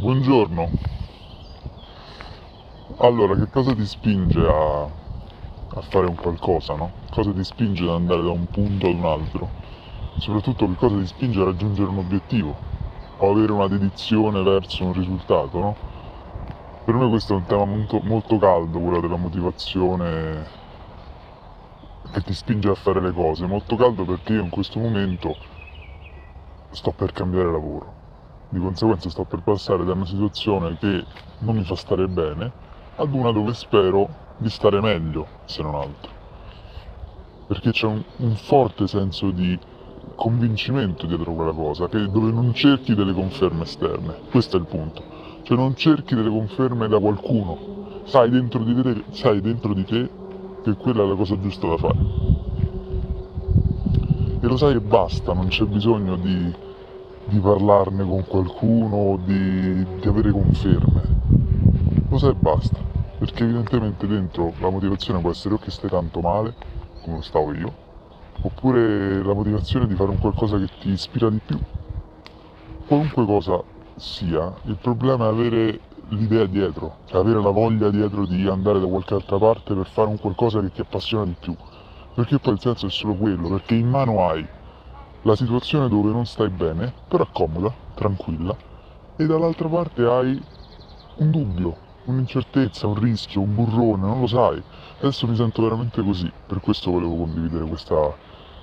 Buongiorno. Allora, che cosa ti spinge a, a fare un qualcosa, no? Cosa ti spinge ad andare da un punto ad un altro? Soprattutto che cosa ti spinge a raggiungere un obiettivo o avere una dedizione verso un risultato, no? Per me questo è un tema molto, molto caldo, quello della motivazione che ti spinge a fare le cose. Molto caldo perché io in questo momento sto per cambiare lavoro di conseguenza sto per passare da una situazione che non mi fa stare bene ad una dove spero di stare meglio, se non altro. Perché c'è un, un forte senso di convincimento dietro quella cosa, che, dove non cerchi delle conferme esterne. Questo è il punto. Cioè non cerchi delle conferme da qualcuno. Sai dentro di te, sai dentro di te che quella è la cosa giusta da fare. E lo sai e basta, non c'è bisogno di di parlarne con qualcuno, di, di avere conferme. Lo sai e basta, perché evidentemente dentro la motivazione può essere o che stai tanto male, come lo stavo io, oppure la motivazione di fare un qualcosa che ti ispira di più. Qualunque cosa sia, il problema è avere l'idea dietro, cioè avere la voglia dietro di andare da qualche altra parte per fare un qualcosa che ti appassiona di più. Perché poi il senso è solo quello, perché in mano hai la situazione dove non stai bene, però comoda, tranquilla, e dall'altra parte hai un dubbio, un'incertezza, un rischio, un burrone, non lo sai. Adesso mi sento veramente così, per questo volevo condividere questa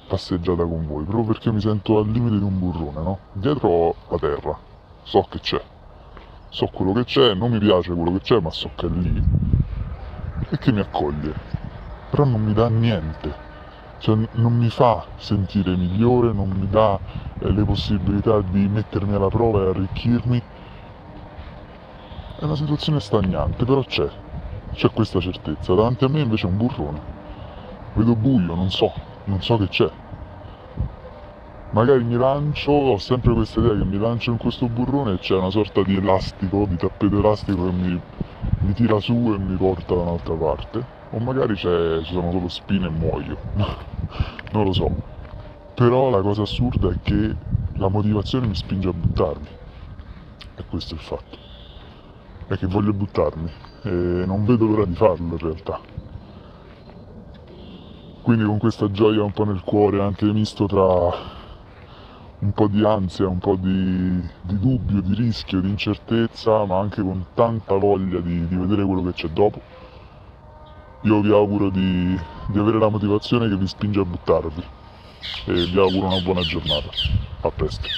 passeggiata con voi, proprio perché mi sento al limite di un burrone, no? Dietro ho la terra, so che c'è, so quello che c'è, non mi piace quello che c'è, ma so che è lì e che mi accoglie, però non mi dà niente cioè, non mi fa sentire migliore, non mi dà eh, le possibilità di mettermi alla prova e arricchirmi. È una situazione stagnante, però c'è, c'è questa certezza. Davanti a me invece è un burrone. Vedo buio, non so, non so che c'è. Magari mi lancio, ho sempre questa idea che mi lancio in questo burrone e c'è una sorta di elastico, di tappeto elastico che mi, mi tira su e mi porta da un'altra parte o magari ci sono solo spine e muoio, non lo so. Però la cosa assurda è che la motivazione mi spinge a buttarmi. E questo è il fatto. È che voglio buttarmi e non vedo l'ora di farlo in realtà. Quindi con questa gioia un po' nel cuore, anche misto tra un po' di ansia, un po' di, di dubbio, di rischio, di incertezza, ma anche con tanta voglia di, di vedere quello che c'è dopo io vi auguro di, di avere la motivazione che vi spinge a buttarvi e vi auguro una buona giornata. A presto.